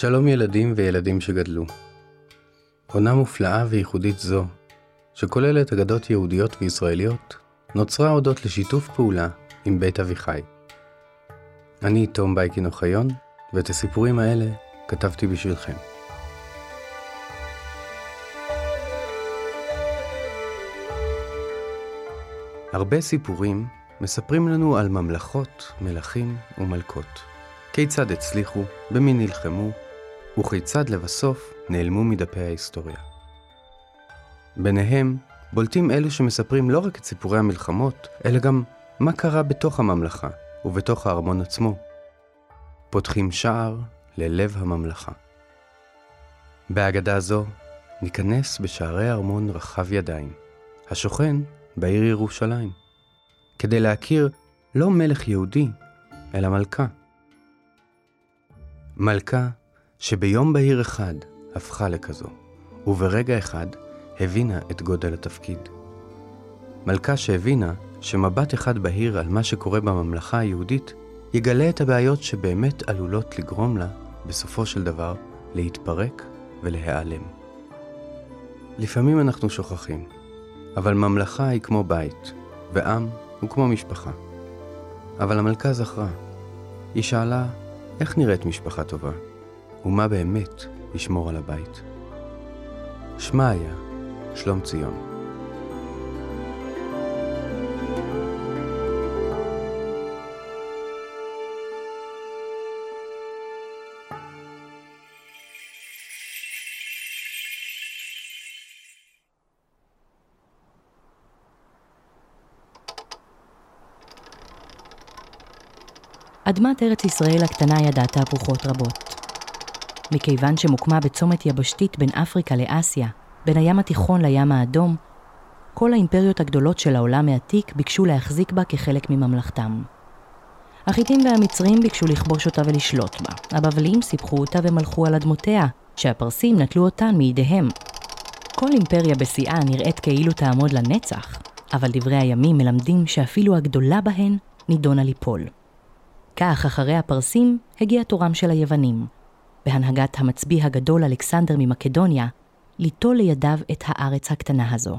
שלום ילדים וילדים שגדלו. עונה מופלאה וייחודית זו, שכוללת אגדות יהודיות וישראליות, נוצרה הודות לשיתוף פעולה עם בית אביחי. אני תום בייקין אוחיון, ואת הסיפורים האלה כתבתי בשבילכם. הרבה סיפורים מספרים לנו על ממלכות, מלכים ומלכות. כיצד הצליחו, במי נלחמו, וכיצד לבסוף נעלמו מדפי ההיסטוריה. ביניהם בולטים אלו שמספרים לא רק את סיפורי המלחמות, אלא גם מה קרה בתוך הממלכה ובתוך הארמון עצמו. פותחים שער ללב הממלכה. בהגדה זו ניכנס בשערי ארמון רחב ידיים, השוכן בעיר ירושלים, כדי להכיר לא מלך יהודי, אלא מלכה. מלכה שביום בהיר אחד הפכה לכזו, וברגע אחד הבינה את גודל התפקיד. מלכה שהבינה שמבט אחד בהיר על מה שקורה בממלכה היהודית יגלה את הבעיות שבאמת עלולות לגרום לה, בסופו של דבר, להתפרק ולהיעלם. לפעמים אנחנו שוכחים, אבל ממלכה היא כמו בית, ועם הוא כמו משפחה. אבל המלכה זכרה. היא שאלה, איך נראית משפחה טובה? ומה באמת ישמור על הבית? שמה היה שלום ציון. אדמת ארץ ישראל הקטנה ידעה תהפוכות רבות. מכיוון שמוקמה בצומת יבשתית בין אפריקה לאסיה, בין הים התיכון לים האדום, כל האימפריות הגדולות של העולם העתיק ביקשו להחזיק בה כחלק מממלכתם. החיטים והמצרים ביקשו לכבוש אותה ולשלוט בה. הבבלים סיפחו אותה ומלכו על אדמותיה, שהפרסים נטלו אותן מידיהם. כל אימפריה בשיאה נראית כאילו תעמוד לנצח, אבל דברי הימים מלמדים שאפילו הגדולה בהן נידונה ליפול. כך, אחרי הפרסים, הגיע תורם של היוונים, בהנהגת המצביא הגדול אלכסנדר ממקדוניה, ליטול לידיו את הארץ הקטנה הזו.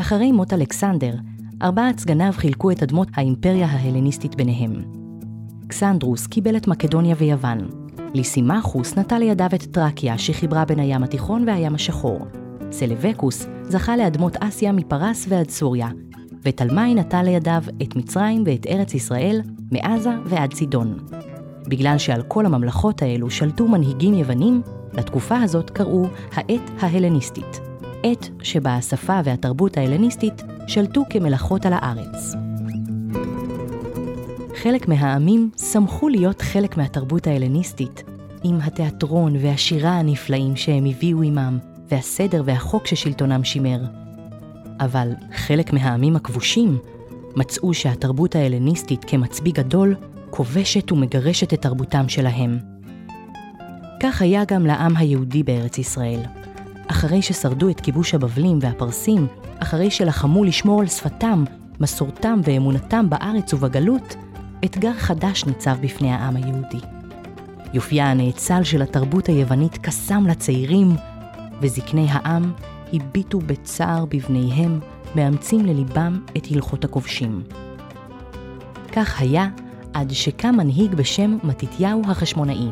אחרי מות אלכסנדר, ארבעת סגניו חילקו את אדמות האימפריה ההלניסטית ביניהם. קסנדרוס קיבל את מקדוניה ויוון. ליסימחוס נטל לידיו את טרקיה שחיברה בין הים התיכון והים השחור. סלבקוס זכה לאדמות אסיה מפרס ועד סוריה, ותלמי נטל לידיו את מצרים ואת ארץ ישראל, מעזה ועד צידון. בגלל שעל כל הממלכות האלו שלטו מנהיגים יוונים, לתקופה הזאת קראו העת ההלניסטית. עת שבה השפה והתרבות ההלניסטית שלטו כמלאכות על הארץ. חלק מהעמים שמחו להיות חלק מהתרבות ההלניסטית, עם התיאטרון והשירה הנפלאים שהם הביאו עמם, והסדר והחוק ששלטונם שימר. אבל חלק מהעמים הכבושים מצאו שהתרבות ההלניסטית כמצביא גדול כובשת ומגרשת את תרבותם שלהם. כך היה גם לעם היהודי בארץ ישראל. אחרי ששרדו את כיבוש הבבלים והפרסים, אחרי שלחמו לשמור על שפתם, מסורתם ואמונתם בארץ ובגלות, אתגר חדש ניצב בפני העם היהודי. יופייה הנאצל של התרבות היוונית קסם לצעירים, וזקני העם הביטו בצער בבניהם, מאמצים לליבם את הלכות הכובשים. כך היה עד שקם מנהיג בשם מתתיהו החשמונאי.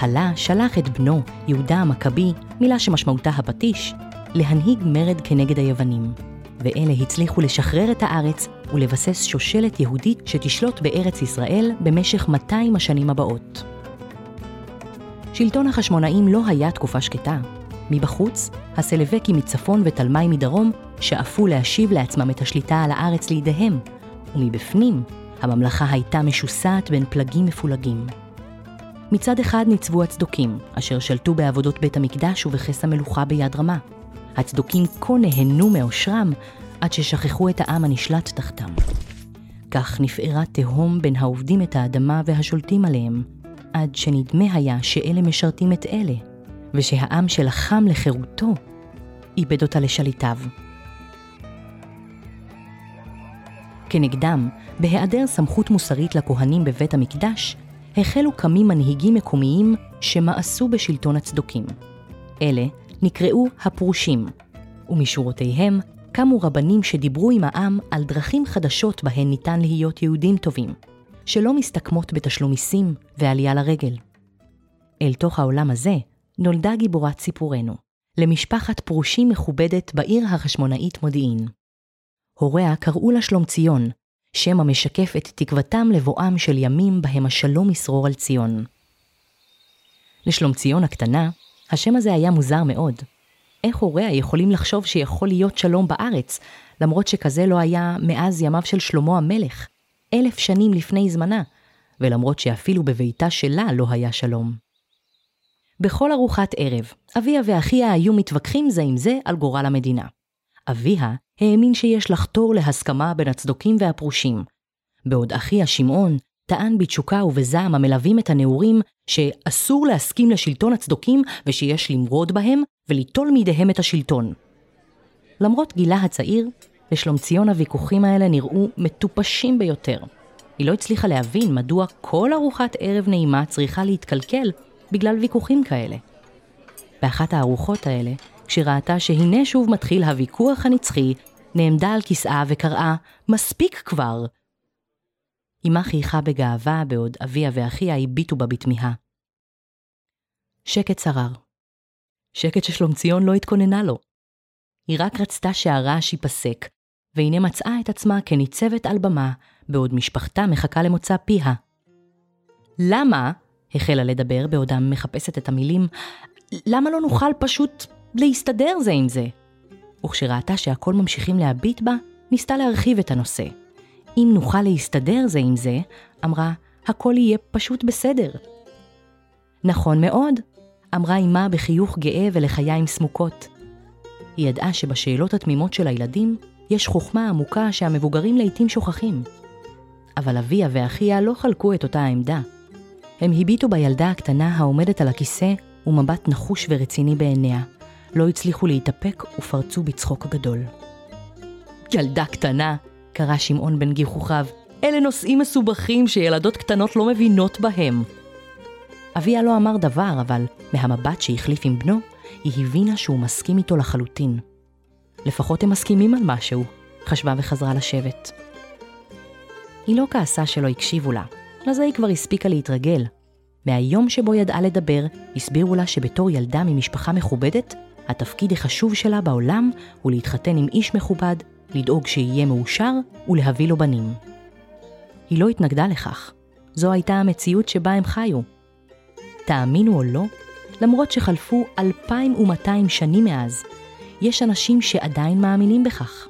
הלה שלח את בנו, יהודה המכבי, מילה שמשמעותה הפטיש, להנהיג מרד כנגד היוונים, ואלה הצליחו לשחרר את הארץ ולבסס שושלת יהודית שתשלוט בארץ ישראל במשך 200 השנים הבאות. שלטון החשמונאים לא היה תקופה שקטה. מבחוץ, הסלבקים מצפון ותלמי מדרום שאפו להשיב לעצמם את השליטה על הארץ לידיהם, ומבפנים, הממלכה הייתה משוסעת בין פלגים מפולגים. מצד אחד ניצבו הצדוקים, אשר שלטו בעבודות בית המקדש ובכס המלוכה ביד רמה. הצדוקים כה נהנו מאושרם, עד ששכחו את העם הנשלט תחתם. כך נפערה תהום בין העובדים את האדמה והשולטים עליהם, עד שנדמה היה שאלה משרתים את אלה, ושהעם שלחם לחירותו, איבד אותה לשליטיו. כנגדם, בהיעדר סמכות מוסרית לכהנים בבית המקדש, החלו קמים מנהיגים מקומיים שמאסו בשלטון הצדוקים. אלה נקראו הפרושים, ומשורותיהם קמו רבנים שדיברו עם העם על דרכים חדשות בהן ניתן להיות יהודים טובים, שלא מסתכמות בתשלום מיסים ועלייה לרגל. אל תוך העולם הזה נולדה גיבורת סיפורנו, למשפחת פרושים מכובדת בעיר החשמונאית מודיעין. הוריה קראו לה שלום ציון, שם המשקף את תקוותם לבואם של ימים בהם השלום ישרור על ציון. לשלום ציון הקטנה, השם הזה היה מוזר מאוד. איך הוריה יכולים לחשוב שיכול להיות שלום בארץ, למרות שכזה לא היה מאז ימיו של שלמה המלך, אלף שנים לפני זמנה, ולמרות שאפילו בביתה שלה לא היה שלום. בכל ארוחת ערב, אביה ואחיה היו מתווכחים זה עם זה על גורל המדינה. אביה האמין שיש לחתור להסכמה בין הצדוקים והפרושים, בעוד אחיה שמעון טען בתשוקה ובזעם המלווים את הנעורים שאסור להסכים לשלטון הצדוקים ושיש למרוד בהם וליטול מידיהם את השלטון. למרות גילה הצעיר, לשלומציון הוויכוחים האלה נראו מטופשים ביותר. היא לא הצליחה להבין מדוע כל ארוחת ערב נעימה צריכה להתקלקל בגלל ויכוחים כאלה. באחת הארוחות האלה, כשראתה שהנה שוב מתחיל הוויכוח הנצחי, נעמדה על כיסאה וקראה, מספיק כבר! אמה חייכה בגאווה בעוד אביה ואחיה הביטו בה בתמיהה. שקט שרר. שקט ששלומציון לא התכוננה לו. היא רק רצתה שהרעש ייפסק, והנה מצאה את עצמה כניצבת על במה, בעוד משפחתה מחכה למוצא פיה. למה, החלה לדבר בעודה מחפשת את המילים, למה לא נוכל פשוט להסתדר זה עם זה? וכשראתה שהכל ממשיכים להביט בה, ניסתה להרחיב את הנושא. אם נוכל להסתדר זה עם זה, אמרה, הכל יהיה פשוט בסדר. נכון מאוד, אמרה אמה בחיוך גאה ולחיים סמוקות. היא ידעה שבשאלות התמימות של הילדים יש חוכמה עמוקה שהמבוגרים לעתים שוכחים. אבל אביה ואחיה לא חלקו את אותה העמדה. הם הביטו בילדה הקטנה העומדת על הכיסא ומבט נחוש ורציני בעיניה. לא הצליחו להתאפק ופרצו בצחוק גדול. ילדה קטנה, קרא שמעון בן גיחוכיו, אלה נושאים מסובכים שילדות קטנות לא מבינות בהם. אביה לא אמר דבר, אבל מהמבט שהחליף עם בנו, היא הבינה שהוא מסכים איתו לחלוטין. לפחות הם מסכימים על משהו, חשבה וחזרה לשבת. היא לא כעסה שלא הקשיבו לה, לזה היא כבר הספיקה להתרגל. מהיום שבו ידעה לדבר, הסבירו לה שבתור ילדה ממשפחה מכובדת, התפקיד החשוב שלה בעולם הוא להתחתן עם איש מכובד, לדאוג שיהיה מאושר ולהביא לו בנים. היא לא התנגדה לכך. זו הייתה המציאות שבה הם חיו. תאמינו או לא, למרות שחלפו 2,200 שנים מאז, יש אנשים שעדיין מאמינים בכך.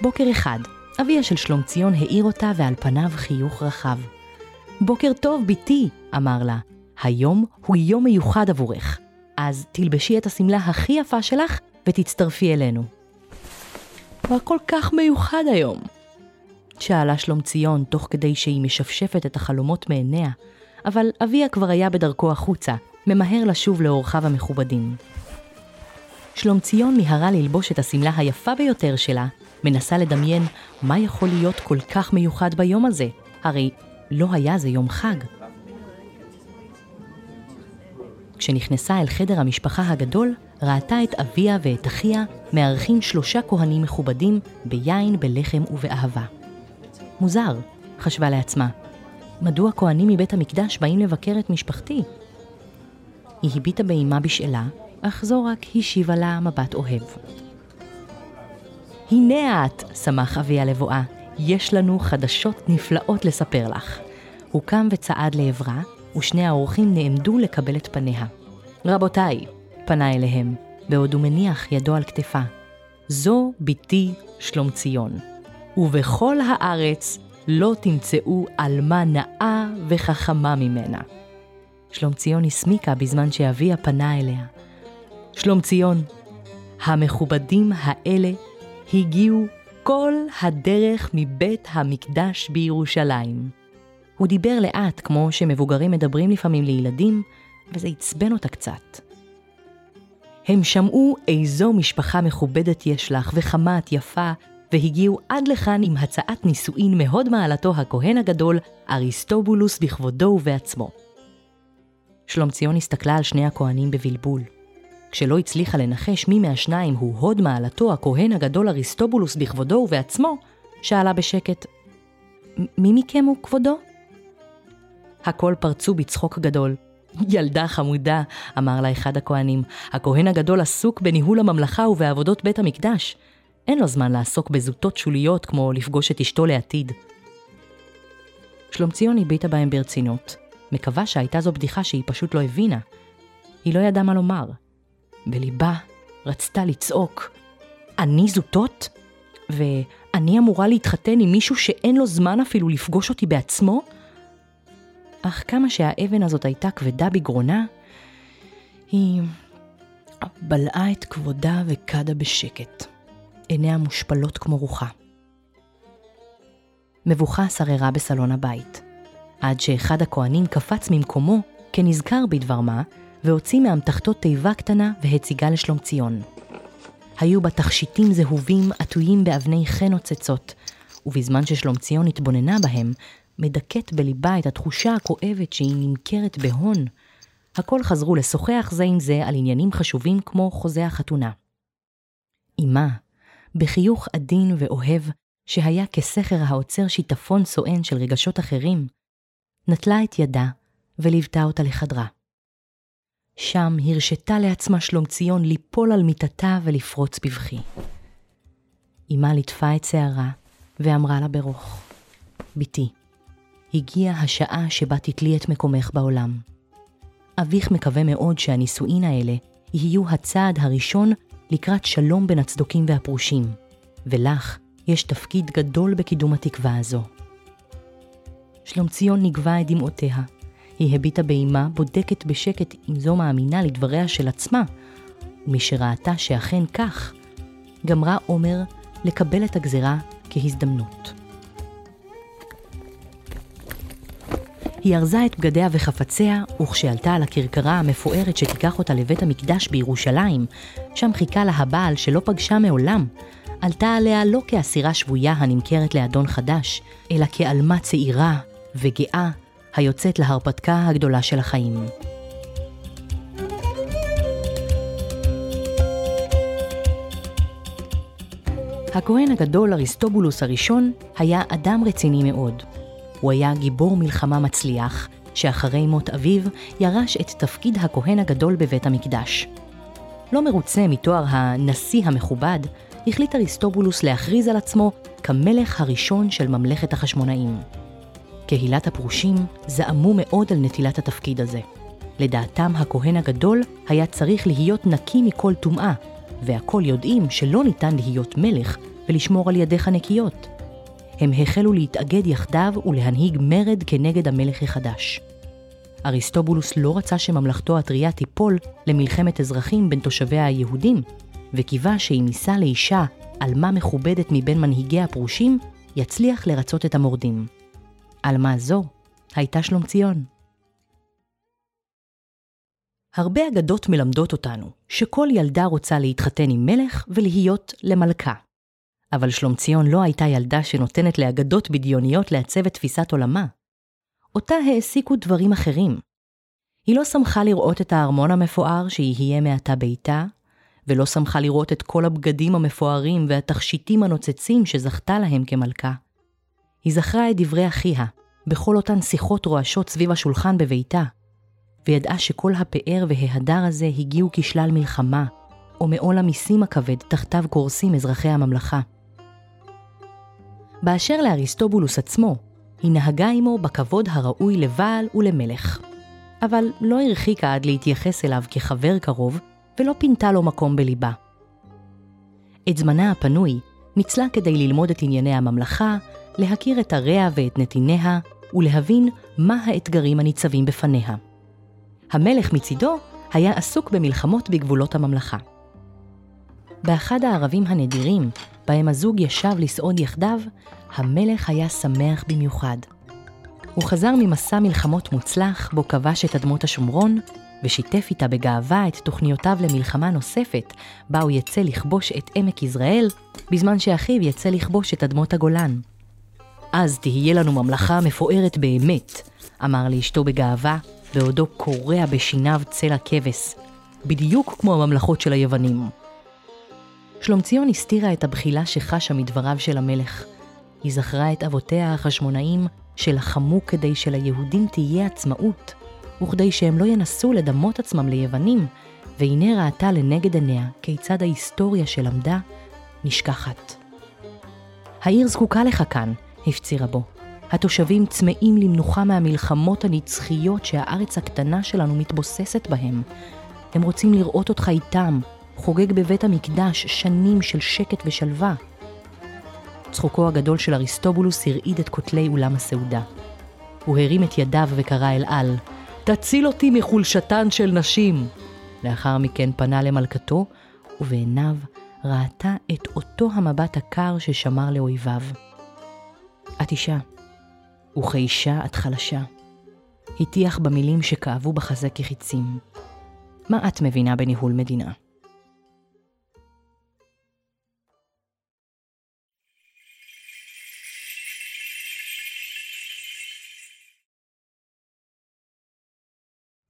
בוקר אחד, אביה של שלומציון העיר אותה ועל פניו חיוך רחב. בוקר טוב, בתי, אמר לה. היום הוא יום מיוחד עבורך, אז תלבשי את השמלה הכי יפה שלך ותצטרפי אלינו. מה כל כך מיוחד היום? שאלה שלומציון תוך כדי שהיא משפשפת את החלומות מעיניה, אבל אביה כבר היה בדרכו החוצה, ממהר לשוב לאורחיו המכובדים. שלומציון מיהרה ללבוש את השמלה היפה ביותר שלה, מנסה לדמיין מה יכול להיות כל כך מיוחד ביום הזה, הרי לא היה זה יום חג. כשנכנסה אל חדר המשפחה הגדול, ראתה את אביה ואת אחיה מארחים שלושה כהנים מכובדים ביין, בלחם ובאהבה. מוזר, חשבה לעצמה. מדוע כהנים מבית המקדש באים לבקר את משפחתי? היא הביטה באימה בשאלה, אך זו רק השיבה לה מבט אוהב. הנה את, שמח אביה לבואה, יש לנו חדשות נפלאות לספר לך. הוא קם וצעד לעברה, ושני האורחים נעמדו לקבל את פניה. רבותיי, פנה אליהם, בעוד הוא מניח ידו על כתפה. זו בתי שלומציון, ובכל הארץ לא תמצאו עלמה נאה וחכמה ממנה. שלומציון הסמיקה בזמן שאביה פנה אליה. שלומציון, המכובדים האלה הגיעו כל הדרך מבית המקדש בירושלים. הוא דיבר לאט, כמו שמבוגרים מדברים לפעמים לילדים, וזה עצבן אותה קצת. הם שמעו איזו משפחה מכובדת יש לך, וכמה את יפה, והגיעו עד לכאן עם הצעת נישואין מהוד מעלתו הכהן הגדול, אריסטובולוס בכבודו ובעצמו. שלומציון הסתכלה על שני הכהנים בבלבול. כשלא הצליחה לנחש מי מהשניים הוא הוד מעלתו הכהן הגדול אריסטובולוס בכבודו ובעצמו, שאלה בשקט, מי מכם הוא כבודו? הכל פרצו בצחוק גדול. ילדה חמודה, אמר לה אחד הכהנים, הכהן הגדול עסוק בניהול הממלכה ובעבודות בית המקדש. אין לו זמן לעסוק בזוטות שוליות כמו לפגוש את אשתו לעתיד. שלומציון הביטה בהם ברצינות, מקווה שהייתה זו בדיחה שהיא פשוט לא הבינה. היא לא ידעה מה לומר. בליבה רצתה לצעוק, אני זוטות? ואני אמורה להתחתן עם מישהו שאין לו זמן אפילו לפגוש אותי בעצמו? אך כמה שהאבן הזאת הייתה כבדה בגרונה, היא בלעה את כבודה וקדה בשקט, עיניה מושפלות כמו רוחה. מבוכה שררה בסלון הבית, עד שאחד הכהנים קפץ ממקומו כנזכר בדבר מה, והוציא מאמתחתו תיבה קטנה והציגה לשלומציון. היו בה תכשיטים זהובים עטויים באבני חן נוצצות, ובזמן ששלומציון התבוננה בהם, מדכאת בליבה את התחושה הכואבת שהיא נמכרת בהון. הכל חזרו לשוחח זה עם זה על עניינים חשובים כמו חוזה החתונה. אמה, בחיוך עדין ואוהב, שהיה כסכר העוצר שיטפון סואן של רגשות אחרים, נטלה את ידה וליוותה אותה לחדרה. שם הרשתה לעצמה שלומציון ליפול על מיטתה ולפרוץ בבכי. אמה ליטפה את שערה ואמרה לה ברוך, בתי, הגיעה השעה שבה תתלי את מקומך בעולם. אביך מקווה מאוד שהנישואין האלה יהיו הצעד הראשון לקראת שלום בין הצדוקים והפרושים, ולך יש תפקיד גדול בקידום התקווה הזו. שלומציון נגבה את דמעותיה. היא הביטה באימה, בודקת בשקט אם זו מאמינה לדבריה של עצמה, ומששראתה שאכן כך, גמרה עומר לקבל את הגזרה כהזדמנות. היא ארזה את בגדיה וחפציה, וכשעלתה על הכרכרה המפוארת שתיקח אותה לבית המקדש בירושלים, שם חיכה לה הבעל שלא פגשה מעולם, עלתה עליה לא כאסירה שבויה הנמכרת לאדון חדש, אלא כעלמה צעירה וגאה היוצאת להרפתקה הגדולה של החיים. הכהן הגדול אריסטובולוס הראשון היה אדם רציני מאוד. הוא היה גיבור מלחמה מצליח, שאחרי מות אביו ירש את תפקיד הכהן הגדול בבית המקדש. לא מרוצה מתואר הנשיא המכובד, החליט אריסטובולוס להכריז על עצמו כמלך הראשון של ממלכת החשמונאים. קהילת הפרושים זעמו מאוד על נטילת התפקיד הזה. לדעתם הכהן הגדול היה צריך להיות נקי מכל טומאה, והכל יודעים שלא ניתן להיות מלך ולשמור על ידיך נקיות. הם החלו להתאגד יחדיו ולהנהיג מרד כנגד המלך החדש. אריסטובולוס לא רצה שממלכתו הטריה תיפול למלחמת אזרחים בין תושביה היהודים, וקיווה שאם נישא לאישה עלמה מכובדת מבין מנהיגי הפרושים, יצליח לרצות את המורדים. עלמה זו הייתה שלומציון. הרבה אגדות מלמדות אותנו שכל ילדה רוצה להתחתן עם מלך ולהיות למלכה. אבל שלומציון לא הייתה ילדה שנותנת לאגדות בדיוניות לעצב את תפיסת עולמה. אותה העסיקו דברים אחרים. היא לא שמחה לראות את הארמון המפואר שיהיה מעתה ביתה, ולא שמחה לראות את כל הבגדים המפוארים והתכשיטים הנוצצים שזכתה להם כמלכה. היא זכרה את דברי אחיה, בכל אותן שיחות רועשות סביב השולחן בביתה, וידעה שכל הפאר וההדר הזה הגיעו כשלל מלחמה, או מעול המיסים הכבד תחתיו קורסים אזרחי הממלכה. באשר לאריסטובולוס עצמו, היא נהגה עמו בכבוד הראוי לבעל ולמלך. אבל לא הרחיקה עד להתייחס אליו כחבר קרוב, ולא פינתה לו מקום בליבה. את זמנה הפנוי ניצלה כדי ללמוד את ענייני הממלכה, להכיר את עריה ואת נתיניה, ולהבין מה האתגרים הניצבים בפניה. המלך מצידו היה עסוק במלחמות בגבולות הממלכה. באחד הערבים הנדירים, בהם הזוג ישב לסעוד יחדיו, המלך היה שמח במיוחד. הוא חזר ממסע מלחמות מוצלח, בו כבש את אדמות השומרון, ושיתף איתה בגאווה את תוכניותיו למלחמה נוספת, בה הוא יצא לכבוש את עמק יזרעאל, בזמן שאחיו יצא לכבוש את אדמות הגולן. אז תהיה לנו ממלכה מפוארת באמת, אמר לאשתו בגאווה, בעודו קורע בשיניו צלע כבש, בדיוק כמו הממלכות של היוונים. שלומציון הסתירה את הבחילה שחשה מדבריו של המלך. היא זכרה את אבותיה החשמונאים שלחמו כדי שליהודים תהיה עצמאות, וכדי שהם לא ינסו לדמות עצמם ליוונים, והנה ראתה לנגד עיניה כיצד ההיסטוריה שלמדה נשכחת. העיר זקוקה לך כאן, הפצירה בו. התושבים צמאים למנוחה מהמלחמות הנצחיות שהארץ הקטנה שלנו מתבוססת בהם. הם רוצים לראות אותך איתם, חוגג בבית המקדש שנים של שקט ושלווה. צחוקו הגדול של אריסטובולוס הרעיד את כותלי אולם הסעודה. הוא הרים את ידיו וקרא אל על, תציל אותי מחולשתן של נשים! לאחר מכן פנה למלכתו, ובעיניו ראתה את אותו המבט הקר ששמר לאויביו. את אישה, וכאישה את חלשה. הטיח במילים שכאבו בחזה כחיצים. מה את מבינה בניהול מדינה?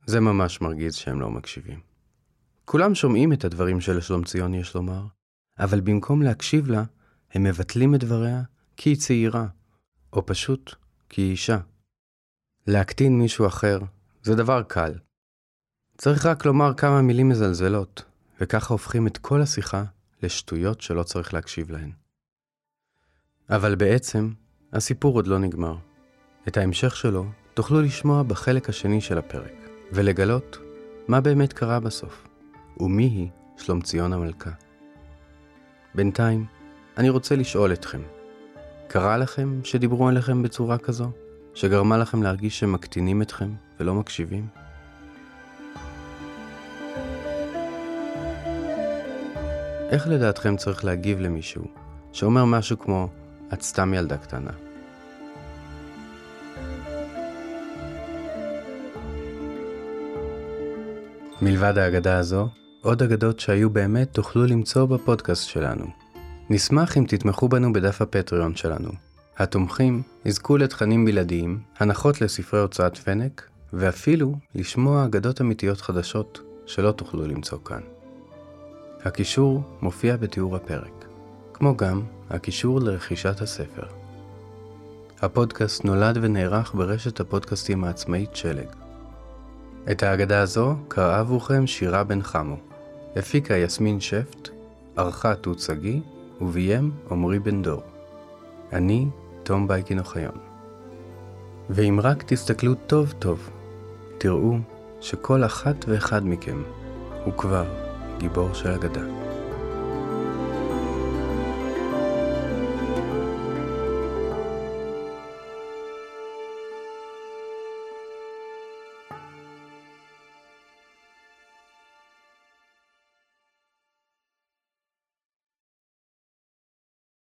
זה ממש מרגיז שהם לא מקשיבים. כולם שומעים את הדברים שלשלומציון יש לומר, אבל במקום להקשיב לה, הם מבטלים את דבריה כי היא צעירה, או פשוט כי היא אישה. להקטין מישהו אחר זה דבר קל. צריך רק לומר כמה מילים מזלזלות, וככה הופכים את כל השיחה לשטויות שלא צריך להקשיב להן. אבל בעצם, הסיפור עוד לא נגמר. את ההמשך שלו תוכלו לשמוע בחלק השני של הפרק. ולגלות מה באמת קרה בסוף, ומי היא שלומציון המלכה. בינתיים, אני רוצה לשאול אתכם, קרה לכם שדיברו עליכם בצורה כזו, שגרמה לכם להרגיש שמקטינים אתכם ולא מקשיבים? איך לדעתכם צריך להגיב למישהו שאומר משהו כמו, את סתם ילדה קטנה? מלבד האגדה הזו, עוד אגדות שהיו באמת תוכלו למצוא בפודקאסט שלנו. נשמח אם תתמכו בנו בדף הפטריון שלנו. התומכים יזכו לתכנים בלעדיים, הנחות לספרי הוצאת פנק, ואפילו לשמוע אגדות אמיתיות חדשות שלא תוכלו למצוא כאן. הקישור מופיע בתיאור הפרק, כמו גם הקישור לרכישת הספר. הפודקאסט נולד ונערך ברשת הפודקאסטים העצמאית שלג. את ההגדה הזו קראה עבורכם שירה בן חמו. הפיקה יסמין שפט, ערכה תות שגיא, וביים עמרי בן דור. אני תום בייקין אוחיון. ואם רק תסתכלו טוב טוב, תראו שכל אחת ואחד מכם הוא כבר גיבור של אגדה.